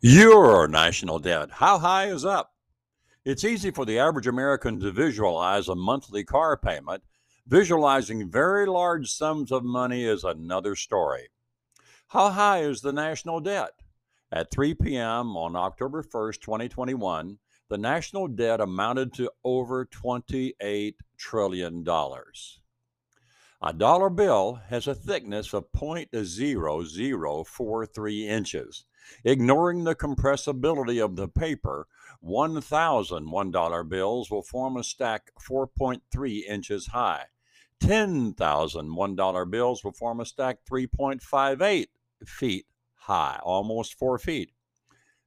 Your national debt. How high is up? It's easy for the average American to visualize a monthly car payment. Visualizing very large sums of money is another story. How high is the national debt? At 3 p.m. on October 1st, 2021, the national debt amounted to over $28 trillion. A dollar bill has a thickness of 0.0043 inches. Ignoring the compressibility of the paper, 1,000 $1 bills will form a stack 4.3 inches high. 10,000 $1 bills will form a stack 3.58 feet high, almost 4 feet.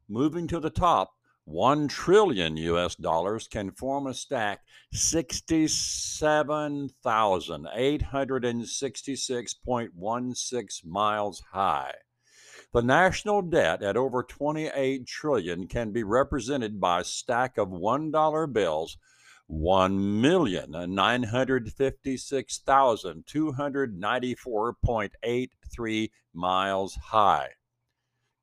Moving to the top, 1 trillion US dollars can form a stack 67,866.16 miles high. The national debt at over 28 trillion can be represented by a stack of $1 bills 1,956,294.83 miles high.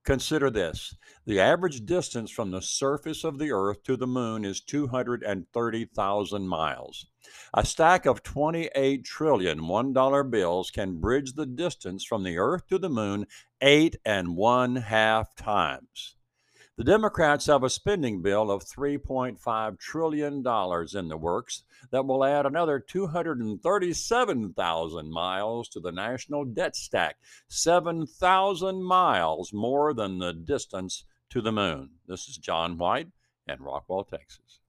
Consider this the average distance from the surface of the Earth to the moon is 230,000 miles. A stack of 28 trillion $1 bills can bridge the distance from the Earth to the moon eight and one half times. The Democrats have a spending bill of $3.5 trillion in the works that will add another 237,000 miles to the national debt stack, 7,000 miles more than the distance to the moon. This is John White in Rockwall, Texas.